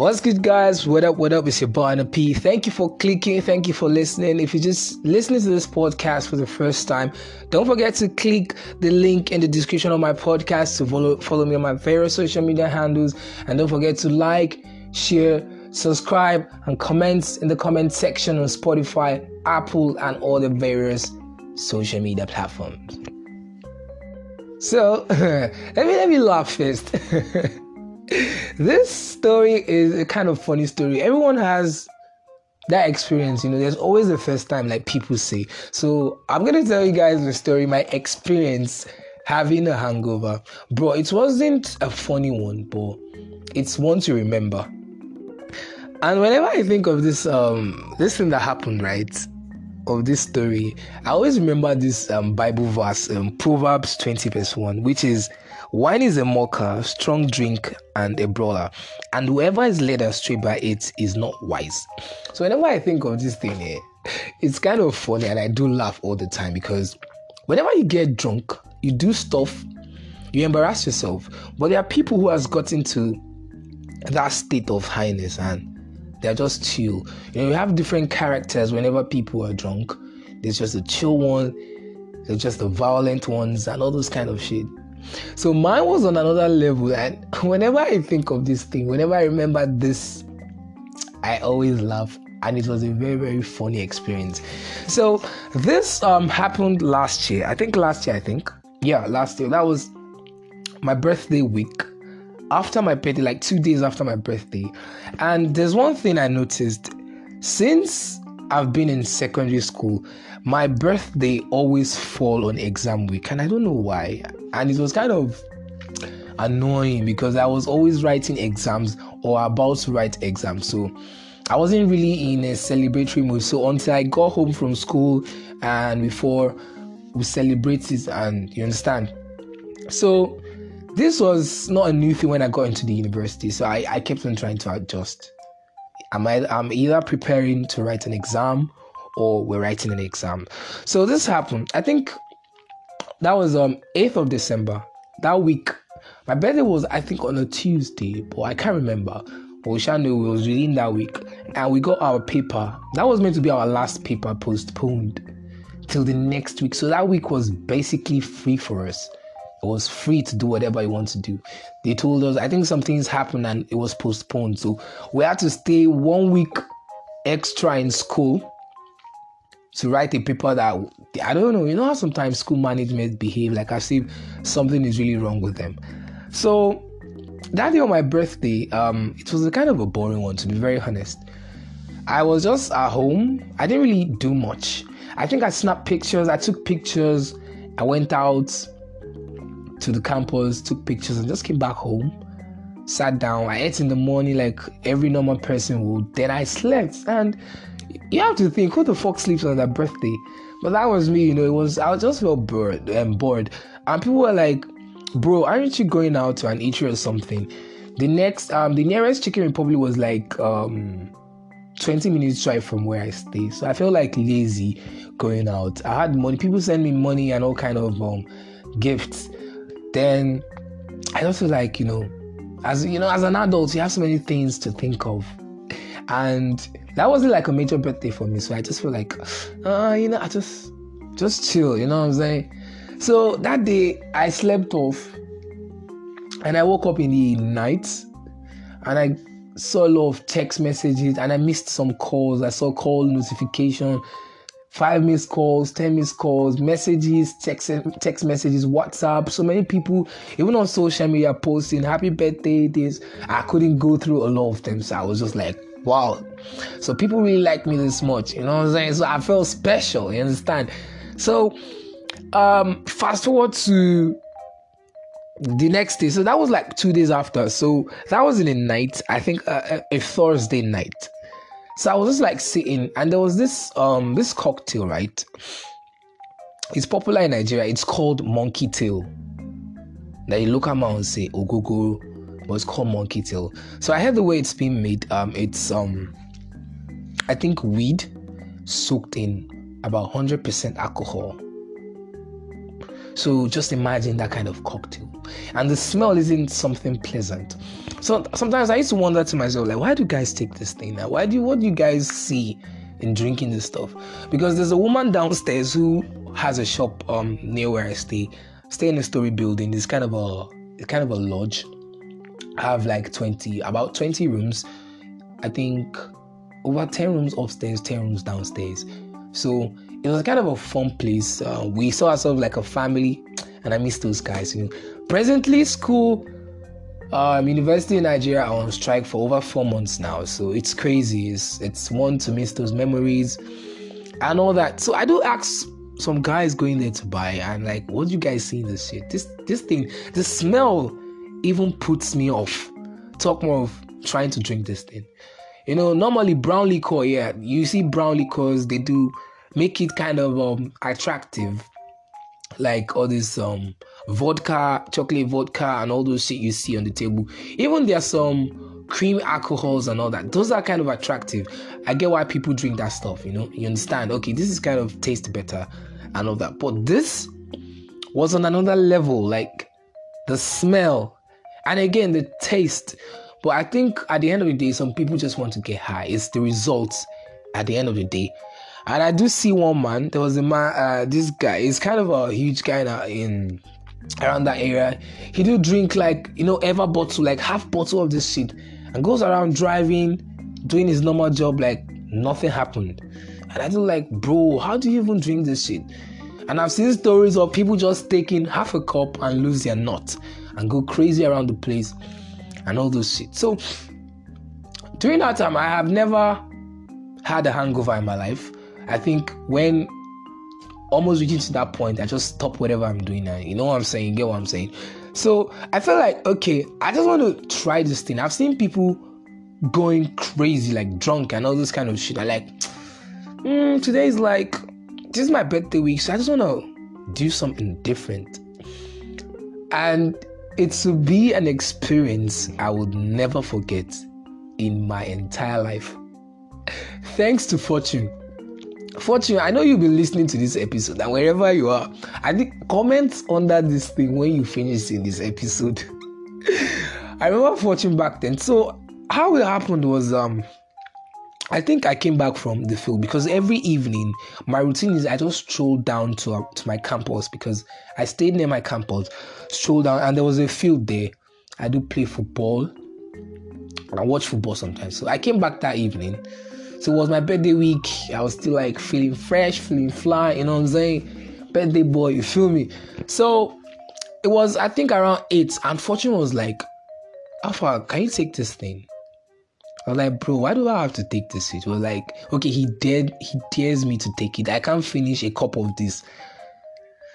What's good, guys? What up? What up? It's your boy P. Thank you for clicking. Thank you for listening. If you're just listening to this podcast for the first time, don't forget to click the link in the description of my podcast to follow follow me on my various social media handles, and don't forget to like, share, subscribe, and comment in the comment section on Spotify, Apple, and all the various social media platforms. So let me let me laugh first. this story is a kind of funny story. Everyone has that experience, you know, there's always the first time, like people say. So I'm gonna tell you guys the story, my experience having a hangover. Bro, it wasn't a funny one, but it's one to remember. And whenever I think of this um this thing that happened, right? Of this story, I always remember this um, Bible verse, um, Proverbs 20, verse 1, which is Wine is a mocker, strong drink, and a brawler, and whoever is led astray by it is not wise. So, whenever I think of this thing here, it's kind of funny, and I do laugh all the time because whenever you get drunk, you do stuff, you embarrass yourself. But there are people who has gotten to that state of highness and they're just chill. You know, you have different characters whenever people are drunk. There's just a chill one, there's just the violent ones, and all those kind of shit. So mine was on another level, and whenever I think of this thing, whenever I remember this, I always laugh, and it was a very very funny experience. So this um happened last year. I think last year. I think yeah, last year. That was my birthday week. After my birthday, like two days after my birthday, and there's one thing I noticed since I've been in secondary school, my birthday always fall on exam week, and I don't know why. And it was kind of annoying because I was always writing exams or about to write exams, so I wasn't really in a celebratory mood. So until I got home from school and before we celebrated, and you understand. So this was not a new thing when I got into the university, so I, I kept on trying to adjust. I'm, I'm either preparing to write an exam or we're writing an exam. So this happened. I think that was um 8th of December. That week, my birthday was I think on a Tuesday, but I can't remember. But we shall know it was within that week, and we got our paper. That was meant to be our last paper postponed till the next week. So that week was basically free for us. It was free to do whatever you want to do. They told us, I think some things happened and it was postponed. So we had to stay one week extra in school to write a paper that I don't know. You know how sometimes school management behave like as if something is really wrong with them. So that day on my birthday, um, it was a kind of a boring one to be very honest. I was just at home. I didn't really do much. I think I snapped pictures. I took pictures. I went out to the campus, took pictures, and just came back home. Sat down. I ate in the morning like every normal person would. Then I slept. And you have to think, who the fuck sleeps on their birthday? But that was me, you know. It was I just felt bored and um, bored. And people were like, "Bro, aren't you going out to an eatery or something?" The next, um, the nearest Chicken Republic was like um 20 minutes drive from where I stay. So I felt like lazy going out. I had money. People send me money and all kind of um gifts then I also like, you know, as you know, as an adult, you have so many things to think of. And that wasn't like a major birthday for me. So I just feel like, uh, you know, I just just chill, you know what I'm saying? So that day I slept off and I woke up in the night and I saw a lot of text messages and I missed some calls. I saw call notification five missed calls, 10 missed calls, messages, text, text messages, WhatsApp. So many people, even on social media, posting happy birthday, this. I couldn't go through a lot of them. So I was just like, wow. So people really like me this much, you know what I'm saying? So I felt special, you understand? So, um, fast forward to the next day. So that was like two days after. So that was in the night, I think uh, a Thursday night. So I was just like sitting, and there was this um this cocktail, right? It's popular in Nigeria. It's called monkey tail. Now you look at and say ogogo, but it's called monkey tail. So I heard the way it's being made. Um, it's um, I think weed soaked in about hundred percent alcohol. So just imagine that kind of cocktail. And the smell isn't something pleasant. So sometimes I used to wonder to myself, like, why do guys take this thing now? Why do you, what do you guys see in drinking this stuff? Because there's a woman downstairs who has a shop um near where I stay. Stay in a story building. It's kind of a it's kind of a lodge. I have like 20, about 20 rooms. I think over 10 rooms upstairs, 10 rooms downstairs. So it was kind of a fun place. Uh, we saw ourselves like a family, and I miss those guys. You know, presently school, um, university in Nigeria are on strike for over four months now. So it's crazy. It's it's one to miss those memories and all that. So I do ask some guys going there to buy, and like, what do you guys see in this shit? This this thing, the smell even puts me off. Talk more of trying to drink this thing. You know, normally brown liquor, yeah, you see brown liquors, they do make it kind of um attractive. Like all this um vodka, chocolate vodka, and all those shit you see on the table. Even there's some cream alcohols and all that. Those are kind of attractive. I get why people drink that stuff, you know. You understand? Okay, this is kind of taste better and all that. But this was on another level, like the smell and again the taste. But I think at the end of the day, some people just want to get high. It's the results at the end of the day. And I do see one man. There was a man. Uh, this guy. He's kind of a huge guy now in around that area. He do drink like you know ever bottle, like half bottle of this shit, and goes around driving, doing his normal job like nothing happened. And I do like, bro, how do you even drink this shit? And I've seen stories of people just taking half a cup and lose their nut and go crazy around the place and all those shit. So during that time, I have never had a hangover in my life. I think when almost reaching to that point, I just stop whatever I'm doing now. You know what I'm saying? get what I'm saying? So I felt like, okay, I just want to try this thing. I've seen people going crazy, like drunk and all this kind of shit. I like, mm, today is like, this is my birthday week, so I just want to do something different. And it will be an experience I would never forget in my entire life. Thanks to Fortune. Fortune, I know you'll be listening to this episode, and wherever you are, I think comment under this thing when you finish in this episode. I remember Fortune back then. So how it happened was um I think I came back from the field because every evening my routine is I just stroll down to uh, to my campus because I stayed near my campus, stroll down, and there was a field there. I do play football. And I watch football sometimes. So I came back that evening. So it was my birthday week. I was still like feeling fresh, feeling fly. You know what I'm saying? Birthday boy, you feel me? So it was I think around eight, and Fortune was like, Alpha, can you take this thing? I was like, bro, why do I have to take this? It was like, okay, he dared, he dares me to take it. I can't finish a cup of this.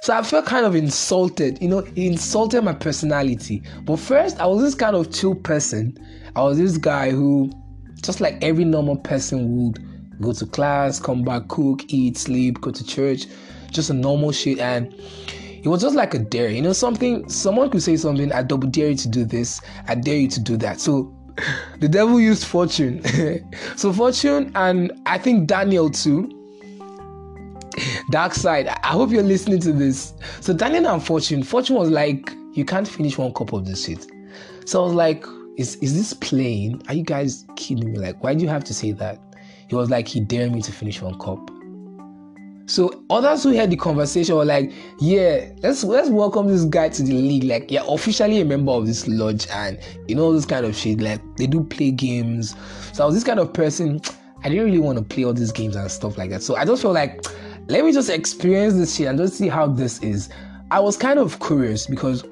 So I felt kind of insulted, you know, he insulted my personality. But first, I was this kind of chill person. I was this guy who, just like every normal person would, go to class, come back, cook, eat, sleep, go to church, just a normal shit. And it was just like a dare, you know, something, someone could say something, I double dare you to do this, I dare you to do that. So the devil used fortune. so fortune and I think Daniel too. Dark side. I hope you're listening to this. So Daniel and Fortune. Fortune was like, you can't finish one cup of this shit. So I was like, is is this playing? Are you guys kidding me? Like, why do you have to say that? He was like, he dared me to finish one cup. So others who heard the conversation were like, "Yeah, let's let's welcome this guy to the league. Like, you're officially a member of this lodge, and you know this kind of shit. Like, they do play games. So I was this kind of person. I didn't really want to play all these games and stuff like that. So I just felt like, let me just experience this shit and just see how this is. I was kind of curious because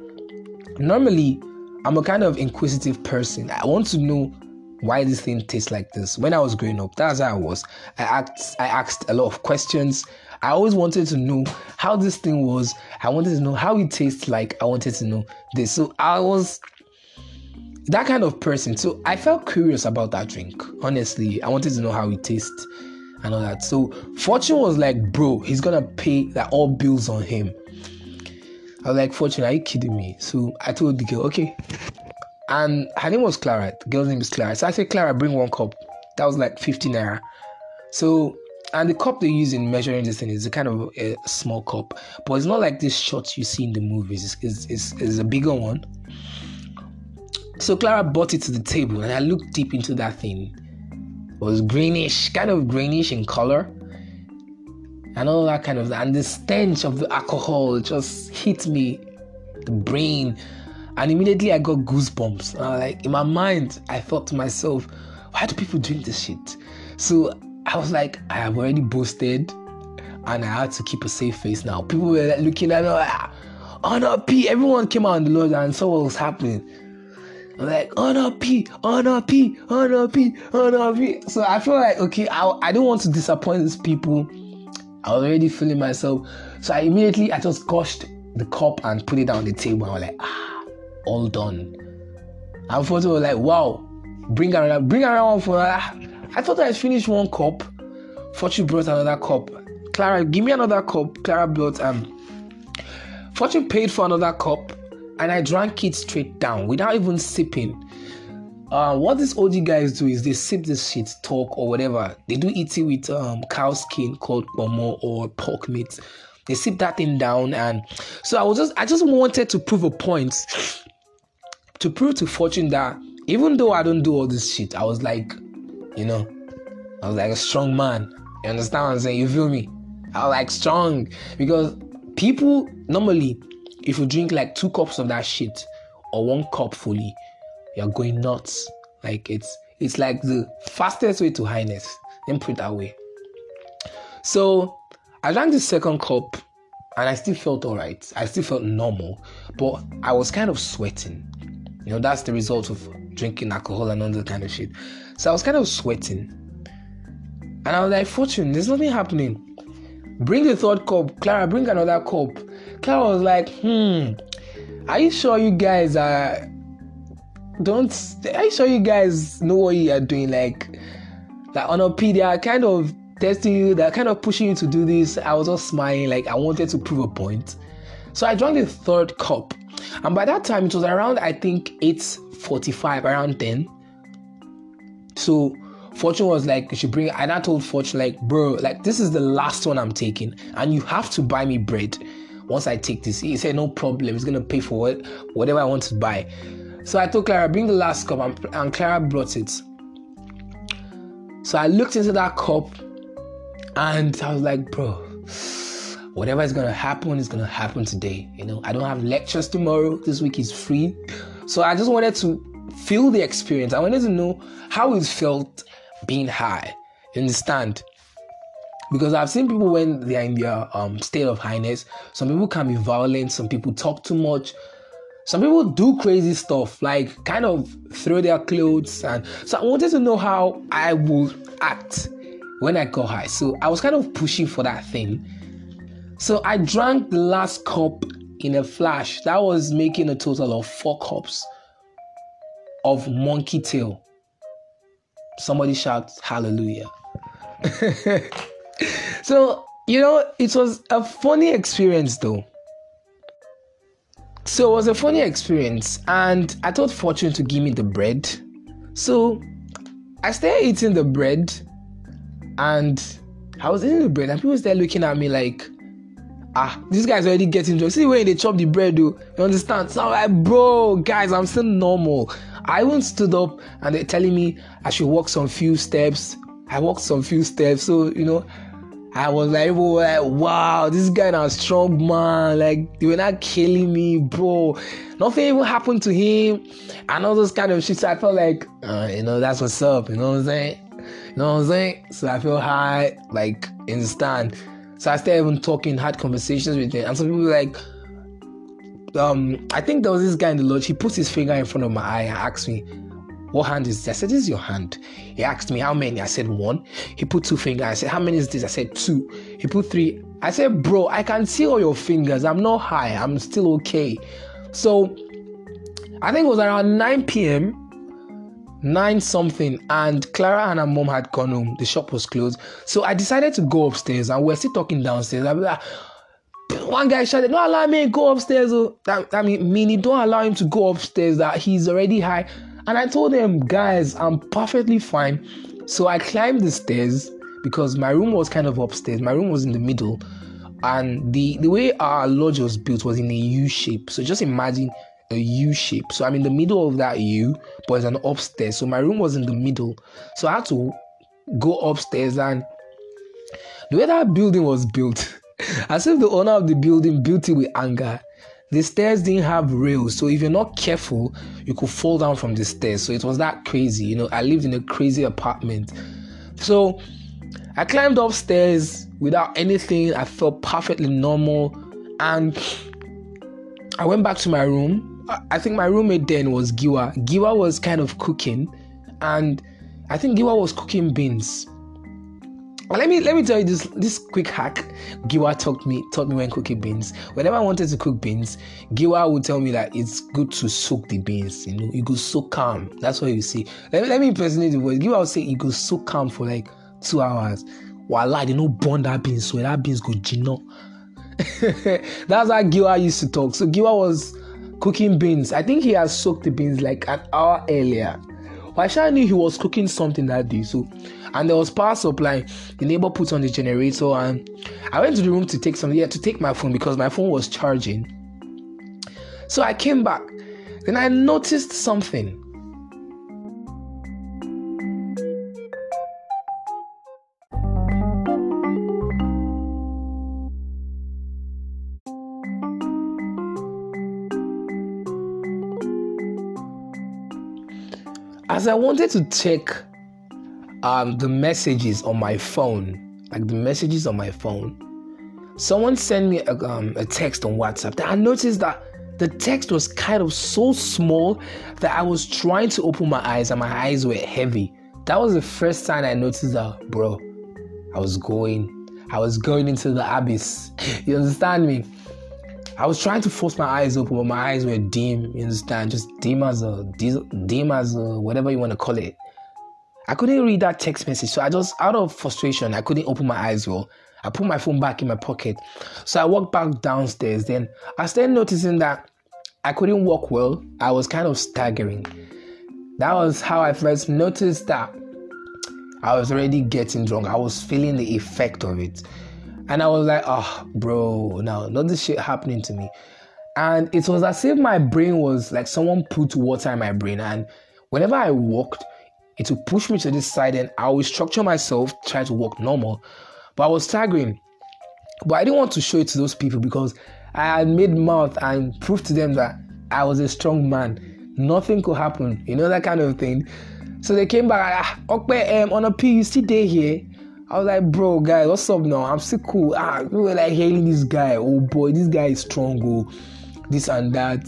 normally I'm a kind of inquisitive person. I want to know why this thing tastes like this. When I was growing up, that's how I was. I asked I asked a lot of questions. I always wanted to know how this thing was. I wanted to know how it tastes like. I wanted to know this. So I was that kind of person. So I felt curious about that drink. Honestly, I wanted to know how it tastes and all that. So Fortune was like, bro, he's gonna pay that all bills on him. I was like, Fortune, are you kidding me? So I told the girl, okay. And her name was Clara. The girl's name is Clara. So I said, Clara, bring one cup. That was like 15 naira. So and the cup they use in measuring this thing is a kind of a small cup, but it's not like this shot you see in the movies. It's, it's, it's, it's a bigger one. So Clara brought it to the table, and I looked deep into that thing. It was greenish, kind of greenish in color, and all that kind of. And the stench of the alcohol just hit me, the brain, and immediately I got goosebumps. like in my mind, I thought to myself, "Why do people drink this shit?" So I was like, I have already boasted and I had to keep a safe face now. People were like, looking at me like, ah, oh no, P. Everyone came out on the Lord and saw what was happening. I'm like, oh no, P, oh no, P, oh no, P, oh no, P. So I feel like, okay, I, I don't want to disappoint these people. I was already feeling myself. So I immediately, I just gushed the cup and put it down the table. I was like, ah, all done. And Fortune was like, wow, bring around, bring around for that. I thought I finished one cup. Fortune brought another cup. Clara, give me another cup. Clara brought um. Fortune paid for another cup, and I drank it straight down without even sipping. Uh, what these OG guys do is they sip this shit, talk or whatever. They do eat it with um, cow skin called pomo or pork meat. They sip that thing down, and so I was just I just wanted to prove a point to prove to Fortune that even though I don't do all this shit, I was like, you know, I was like a strong man. You understand what I'm saying? You feel me? I was like strong because people normally, if you drink like two cups of that shit or one cup fully, you're going nuts. Like it's it's like the fastest way to highness. Me put it that way. So I drank the second cup and I still felt alright. I still felt normal, but I was kind of sweating. You know, that's the result of drinking alcohol and all that kind of shit. So I was kind of sweating. And I was like, Fortune, there's nothing happening. Bring the third cup. Clara, bring another cup. Clara was like, hmm, are you sure you guys are don't are you sure you guys know what you are doing? Like like on a they kind of testing you, they're kind of pushing you to do this. I was just smiling, like I wanted to prove a point. So I drank the third cup. And by that time it was around I think 8:45, around 10. So Fortune was like, you should bring And I told Fortune, like, bro, like this is the last one I'm taking, and you have to buy me bread once I take this. He said, no problem. He's gonna pay for what whatever I want to buy. So I told Clara, bring the last cup, and, and Clara brought it. So I looked into that cup, and I was like, bro, whatever is gonna happen is gonna happen today. You know, I don't have lectures tomorrow. This week is free. So I just wanted to feel the experience. I wanted to know how it felt being high. You understand? Because I've seen people when they are in their um, state of highness, some people can be violent, some people talk too much, some people do crazy stuff, like kind of throw their clothes. And so I wanted to know how I would act when I got high. So I was kind of pushing for that thing. So I drank the last cup in a flash. That was making a total of four cups of monkey tail. Somebody shouts hallelujah. so, you know, it was a funny experience though. So it was a funny experience, and I told Fortune to give me the bread. So I started eating the bread, and I was eating the bread, and people started looking at me like, ah, this guy's already getting drunk. See when they chop the bread, though. You understand? So I'm like, bro, guys, I'm still normal. I even stood up and they're telling me I should walk some few steps. I walked some few steps. So, you know, I was like, wow, this guy now strong man. Like they were not killing me, bro. Nothing even happened to him, and all those kind of shit. So I felt like, uh, you know, that's what's up. You know what I'm saying? You know what I'm saying? So I feel high, like in the stand. So I started even talking, had conversations with him, and some people were like, um, I think there was this guy in the lodge. He put his finger in front of my eye and asked me, "What hand is this?" I said, "This is your hand." He asked me how many. I said one. He put two fingers. I said, "How many is this?" I said two. He put three. I said, "Bro, I can see all your fingers. I'm not high. I'm still okay." So I think it was around 9 p.m. Nine something, and Clara and her mom had gone home. The shop was closed, so I decided to go upstairs, and we're still talking downstairs. I like, one guy shouted, Don't allow me to go upstairs. Oh. I mean, meaning don't allow him to go upstairs, that he's already high. And I told him, Guys, I'm perfectly fine. So I climbed the stairs because my room was kind of upstairs. My room was in the middle, and the the way our lodge was built was in a U shape. So just imagine a U shape. So I'm in the middle of that U, but it's an upstairs. So my room was in the middle. So I had to go upstairs and the way that building was built, as if the owner of the building built it with anger. The stairs didn't have rails, so if you're not careful, you could fall down from the stairs. So it was that crazy. You know, I lived in a crazy apartment. So I climbed upstairs without anything. I felt perfectly normal. And I went back to my room. I think my roommate then was Giwa. Giwa was kind of cooking. And I think Giwa was cooking beans let me let me tell you this this quick hack Giwa taught me taught me when cooking beans. Whenever I wanted to cook beans, Giwa would tell me that it's good to soak the beans. You know, you go soak calm. That's what you see. Let me let me impersonate the voice. Giwa would say you go soak calm for like two hours. Voila, they no burn that beans, so that beans go gino. That's how Giwa used to talk. So Giwa was cooking beans. I think he has soaked the beans like an hour earlier. Waisha knew he was cooking something that day, so and there was power supply. The neighbor put on the generator, and I went to the room to take some yeah to take my phone because my phone was charging. So I came back, then I noticed something. As I wanted to check um, the messages on my phone, like the messages on my phone, someone sent me a, um, a text on WhatsApp. That I noticed that the text was kind of so small that I was trying to open my eyes and my eyes were heavy. That was the first time I noticed that, bro. I was going, I was going into the abyss. you understand me? I was trying to force my eyes open, but my eyes were dim. You understand? Just dim as a dim as a whatever you want to call it. I couldn't read that text message, so I just out of frustration, I couldn't open my eyes well. I put my phone back in my pocket. So I walked back downstairs. Then I started noticing that I couldn't walk well. I was kind of staggering. That was how I first noticed that I was already getting drunk. I was feeling the effect of it. And I was like, oh, bro, now, not this shit happening to me. And it was as if my brain was like someone put water in my brain. And whenever I walked, it would push me to this side and I would structure myself, try to walk normal. But I was staggering. But I didn't want to show it to those people because I had made mouth and proved to them that I was a strong man. Nothing could happen, you know, that kind of thing. So they came back, ah, okay, um, on a P, you still there here? I was like, bro, guys, what's up now? I'm still cool. Ah, we were like hailing this guy. Oh boy, this guy is strong. Oh, this and that.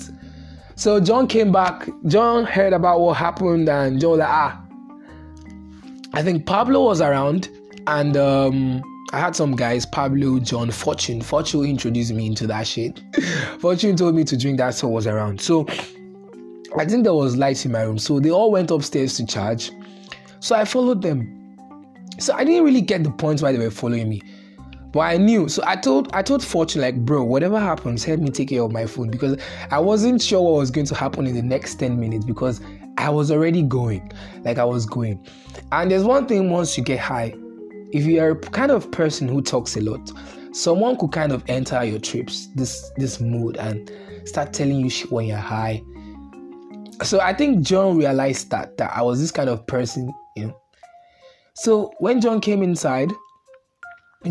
So John came back. John heard about what happened, and John was like, ah. I think Pablo was around, and um, I had some guys, Pablo, John, Fortune. Fortune introduced me into that shit. Fortune told me to drink that, so I was around. So I think there was lights in my room. So they all went upstairs to charge. So I followed them. So I didn't really get the point why they were following me. But I knew. So I told I told Fortune like, bro, whatever happens, help me take care of my phone because I wasn't sure what was going to happen in the next 10 minutes because I was already going. Like I was going. And there's one thing once you get high, if you are a kind of person who talks a lot, someone could kind of enter your trips, this this mood, and start telling you shit when you're high. So I think John realized that that I was this kind of person, you know, so when John came inside,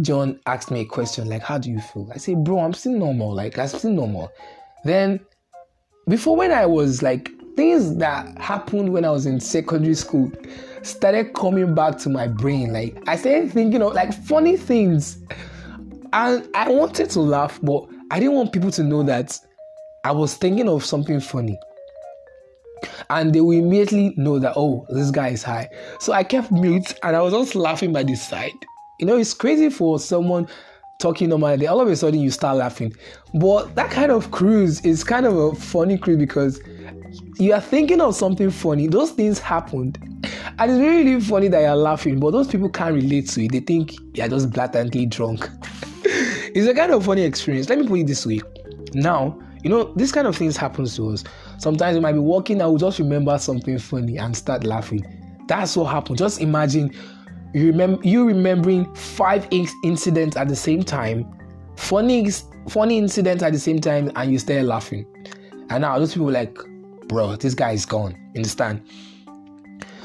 John asked me a question like, "How do you feel?" I said, "Bro, I'm still normal. Like I'm still normal." Then, before when I was like things that happened when I was in secondary school started coming back to my brain. Like I started thinking of like funny things, and I wanted to laugh, but I didn't want people to know that I was thinking of something funny and they will immediately know that oh this guy is high. So i kept mute and i was just laughing by the side. You know it's crazy for someone talking normally all of a sudden you start laughing. But that kind of cruise is kind of a funny cruise because you are thinking of something funny. Those things happened. And it's really, really funny that you're laughing but those people can't relate to it. They think you're just blatantly drunk. It's a kind of funny experience. Let me put it this way. Now you know, this kind of things happens to us. Sometimes we might be walking and we'll just remember something funny and start laughing. That's what happened. Just imagine you remember you remembering five incidents at the same time, funny funny incidents at the same time, and you start laughing. And now those people like, bro, this guy is gone. Understand?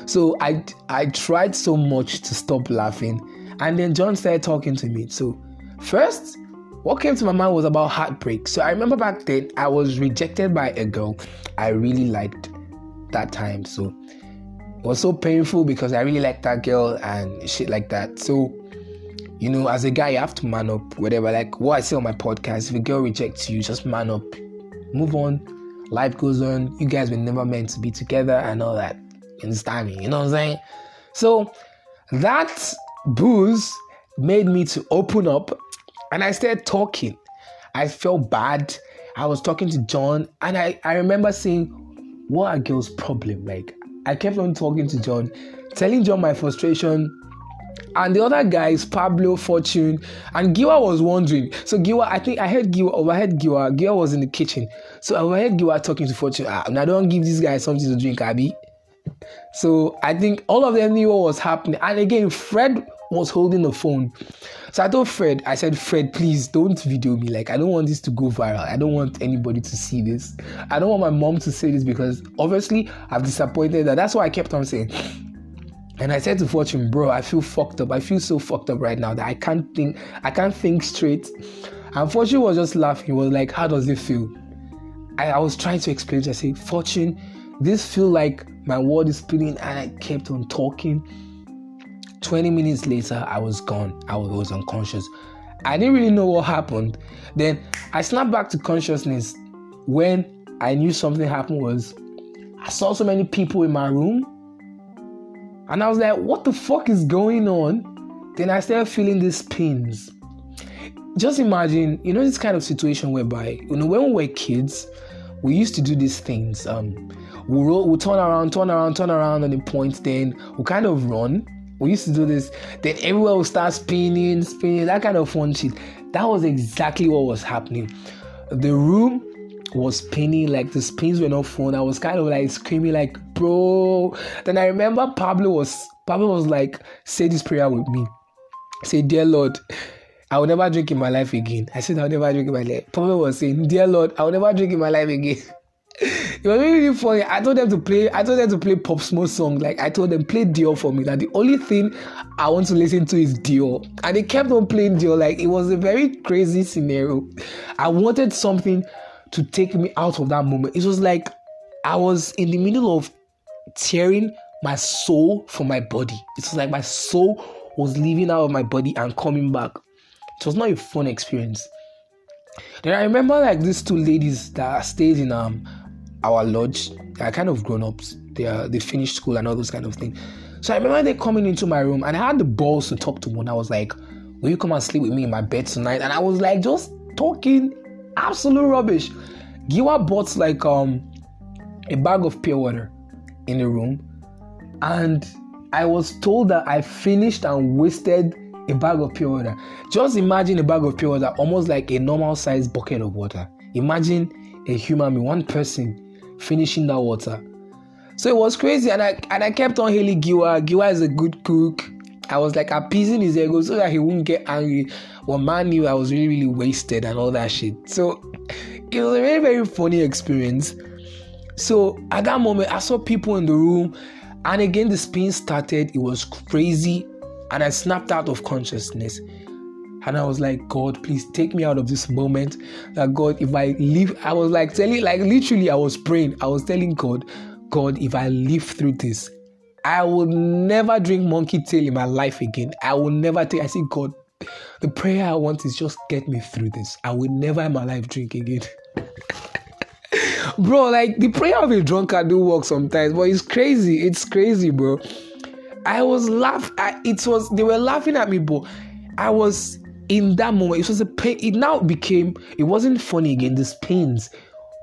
So I I tried so much to stop laughing, and then John started talking to me. So first, what came to my mind was about heartbreak. So I remember back then I was rejected by a girl I really liked that time. So it was so painful because I really liked that girl and shit like that. So, you know, as a guy, you have to man up, whatever. Like what I say on my podcast, if a girl rejects you, just man up, move on. Life goes on. You guys were never meant to be together and all that. You understand me? You know what I'm saying? So that booze made me to open up and I started talking. I felt bad. I was talking to John and I, I remember saying, What a girl's problem? Like I kept on talking to John, telling John my frustration. And the other guys, Pablo, Fortune, and Giwa was wondering. So Giwa, I think I heard Giwa, overheard Giwa. Giwa was in the kitchen. So I overheard Giwa talking to Fortune. Ah, now don't give these guys something to drink, Abby. So I think all of them knew what was happening. And again, Fred was holding the phone. So I told Fred, I said, Fred, please don't video me. Like, I don't want this to go viral. I don't want anybody to see this. I don't want my mom to say this because obviously I've disappointed her. That's why I kept on saying. And I said to Fortune, bro, I feel fucked up. I feel so fucked up right now that I can't think, I can't think straight. And Fortune was just laughing. He was like, How does it feel? I, I was trying to explain to I said, Fortune, this feel like my world is spinning and I kept on talking 20 minutes later, I was gone. I was unconscious. I didn't really know what happened. Then I snapped back to consciousness when I knew something happened was I saw so many people in my room. And I was like, what the fuck is going on? Then I started feeling these pins. Just imagine, you know, this kind of situation whereby, you know, when we were kids, we used to do these things. Um, we we'll, we'll turn around, turn around, turn around on the point, then we'll kind of run we used to do this. Then everyone would start spinning, spinning, that kind of fun shit. That was exactly what was happening. The room was spinning, like the spins were not fun. I was kind of like screaming, like, bro. Then I remember Pablo was Pablo was like, say this prayer with me. Say, dear Lord, I will never drink in my life again. I said I'll never drink in my life. Pablo was saying, Dear Lord, I will never drink in my life again. it was really, funny. I told them to play. I told them to play Pop Smoke song. Like I told them play Dior for me. That the only thing I want to listen to is Dior, and they kept on playing Dior. Like it was a very crazy scenario. I wanted something to take me out of that moment. It was like I was in the middle of tearing my soul from my body. It was like my soul was leaving out of my body and coming back. It was not a fun experience. Then I remember like these two ladies that stayed in um our lodge. They are kind of grown ups. They are they finished school and all those kind of things. So I remember they coming into my room and I had the balls to talk to one. I was like, Will you come and sleep with me in my bed tonight? And I was like just talking absolute rubbish. Giwa bought like um a bag of pure water in the room and I was told that I finished and wasted a bag of pure water. Just imagine a bag of pure water, almost like a normal sized bucket of water. Imagine a human being, one person finishing that water. So it was crazy, and I and I kept on hailing Giwa. Giwa is a good cook. I was like appeasing his ego so that he wouldn't get angry. Well, man knew I was really, really wasted and all that shit. So it was a very, very funny experience. So at that moment, I saw people in the room, and again the spin started. It was crazy, and I snapped out of consciousness. And I was like, God, please take me out of this moment. That God, if I live, I was like telling, like literally, I was praying. I was telling God, God, if I live through this, I will never drink monkey tail in my life again. I will never take. I say, God, the prayer I want is just get me through this. I will never in my life drink again. bro, like the prayer of a drunkard do work sometimes, but it's crazy. It's crazy, bro. I was laughing. It was they were laughing at me, but I was in that moment, it was a pain. It now became, it wasn't funny again. This pains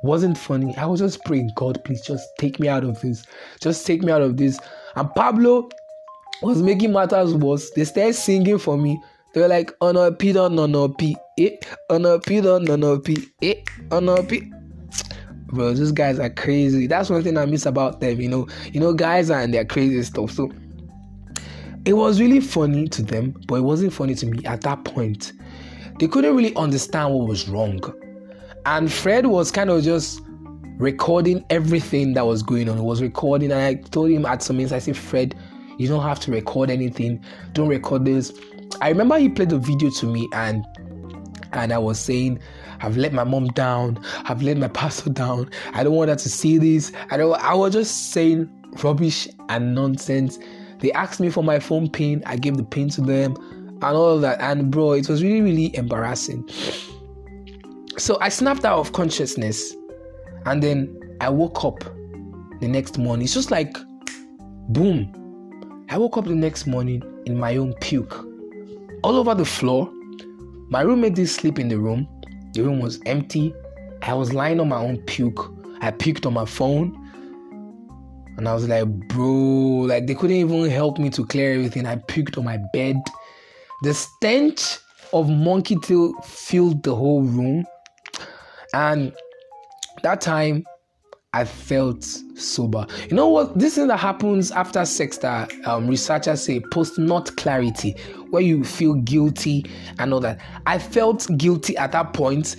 wasn't funny. I was just praying, God, please just take me out of this. Just take me out of this. And Pablo was making matters worse. They started singing for me. They were like, on a P, no, no, P, eh, on a P, no, no, P, eh, on a P. Bro, these guys are crazy. That's one thing I miss about them, you know. You know, guys are and their crazy stuff. So it was really funny to them, but it wasn't funny to me at that point. They couldn't really understand what was wrong. And Fred was kind of just recording everything that was going on. He was recording, and I told him at some instance, I said, Fred, you don't have to record anything. Don't record this. I remember he played the video to me and and I was saying, I've let my mom down, I've let my pastor down, I don't want her to see this. I don't I was just saying rubbish and nonsense. They asked me for my phone pin, I gave the pin to them, and all that. And bro, it was really, really embarrassing. So I snapped out of consciousness and then I woke up the next morning. It's just like boom. I woke up the next morning in my own puke. All over the floor. My roommate did sleep in the room. The room was empty. I was lying on my own puke. I puked on my phone. And I was like, bro, like they couldn't even help me to clear everything. I puked on my bed. The stench of monkey tail filled the whole room. And that time I felt sober. You know what? This thing that happens after sex that um, researchers say post nut clarity, where you feel guilty and all that. I felt guilty at that point.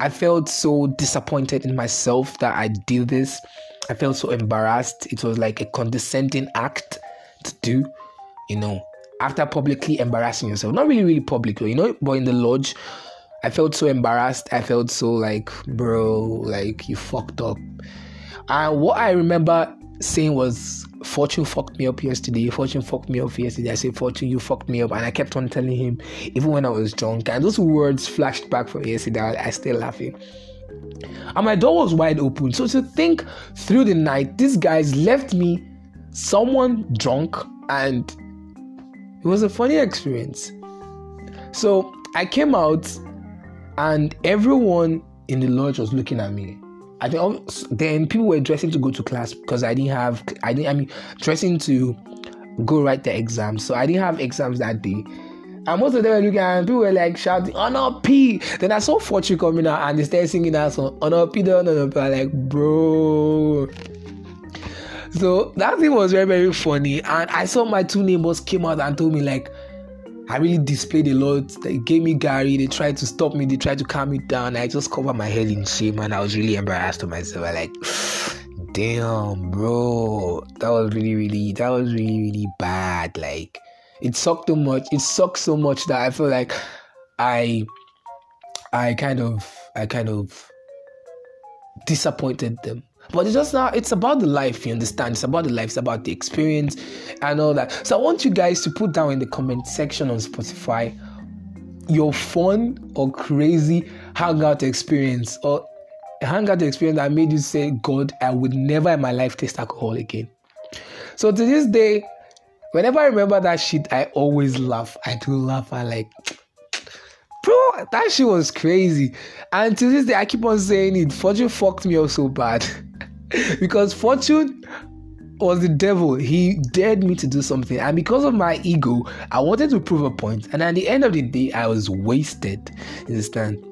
I felt so disappointed in myself that I did this. I felt so embarrassed. It was like a condescending act to do, you know, after publicly embarrassing yourself. Not really, really publicly, you know, but in the lodge, I felt so embarrassed. I felt so like, bro, like you fucked up. And what I remember saying was, Fortune fucked me up yesterday. Fortune fucked me up yesterday. I said, Fortune, you fucked me up. And I kept on telling him, even when I was drunk. And those words flashed back from yesterday. I, I still laughing. And my door was wide open. So to think through the night, these guys left me someone drunk and it was a funny experience. So I came out and everyone in the lodge was looking at me. I think then people were dressing to go to class because I didn't have I didn't I mean dressing to go write the exams. So I didn't have exams that day. And most of them were looking and people were like shouting, Honor P. Then I saw Fortune coming out and they started singing that song, Honor P, Honor P. I'm like, bro. So that thing was very, very funny. And I saw my two neighbors came out and told me, like, I really displayed a lot. They gave me garri. They tried to stop me. They tried to calm me down. I just covered my head in shame and I was really embarrassed to myself. I like, damn, bro, that was really, really, that was really, really bad. Like, it sucked so much. It sucked so much that I feel like I, I kind of, I kind of disappointed them. But it's just now, it's about the life, you understand? It's about the life, it's about the experience and all that. So I want you guys to put down in the comment section on Spotify your fun or crazy hangout experience or hangout experience that made you say, God, I would never in my life taste alcohol again. So to this day, whenever I remember that shit, I always laugh. I do laugh. I like, bro, that shit was crazy. And to this day, I keep on saying it. Fortune fucked me up so bad. because Fortune was the devil. He dared me to do something, and because of my ego, I wanted to prove a point. And at the end of the day, I was wasted. You understand?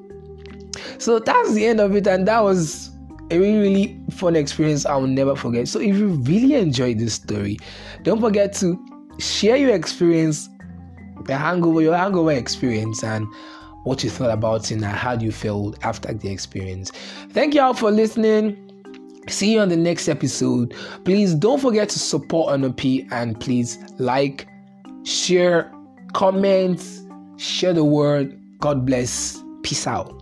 So that's the end of it, and that was a really, really fun experience I will never forget. So if you really enjoyed this story, don't forget to share your experience, the hangover, your hangover experience, and what you thought about it and how you felt after the experience. Thank you all for listening. See you on the next episode. Please don't forget to support NOP and please like, share, comment, share the word. God bless. Peace out.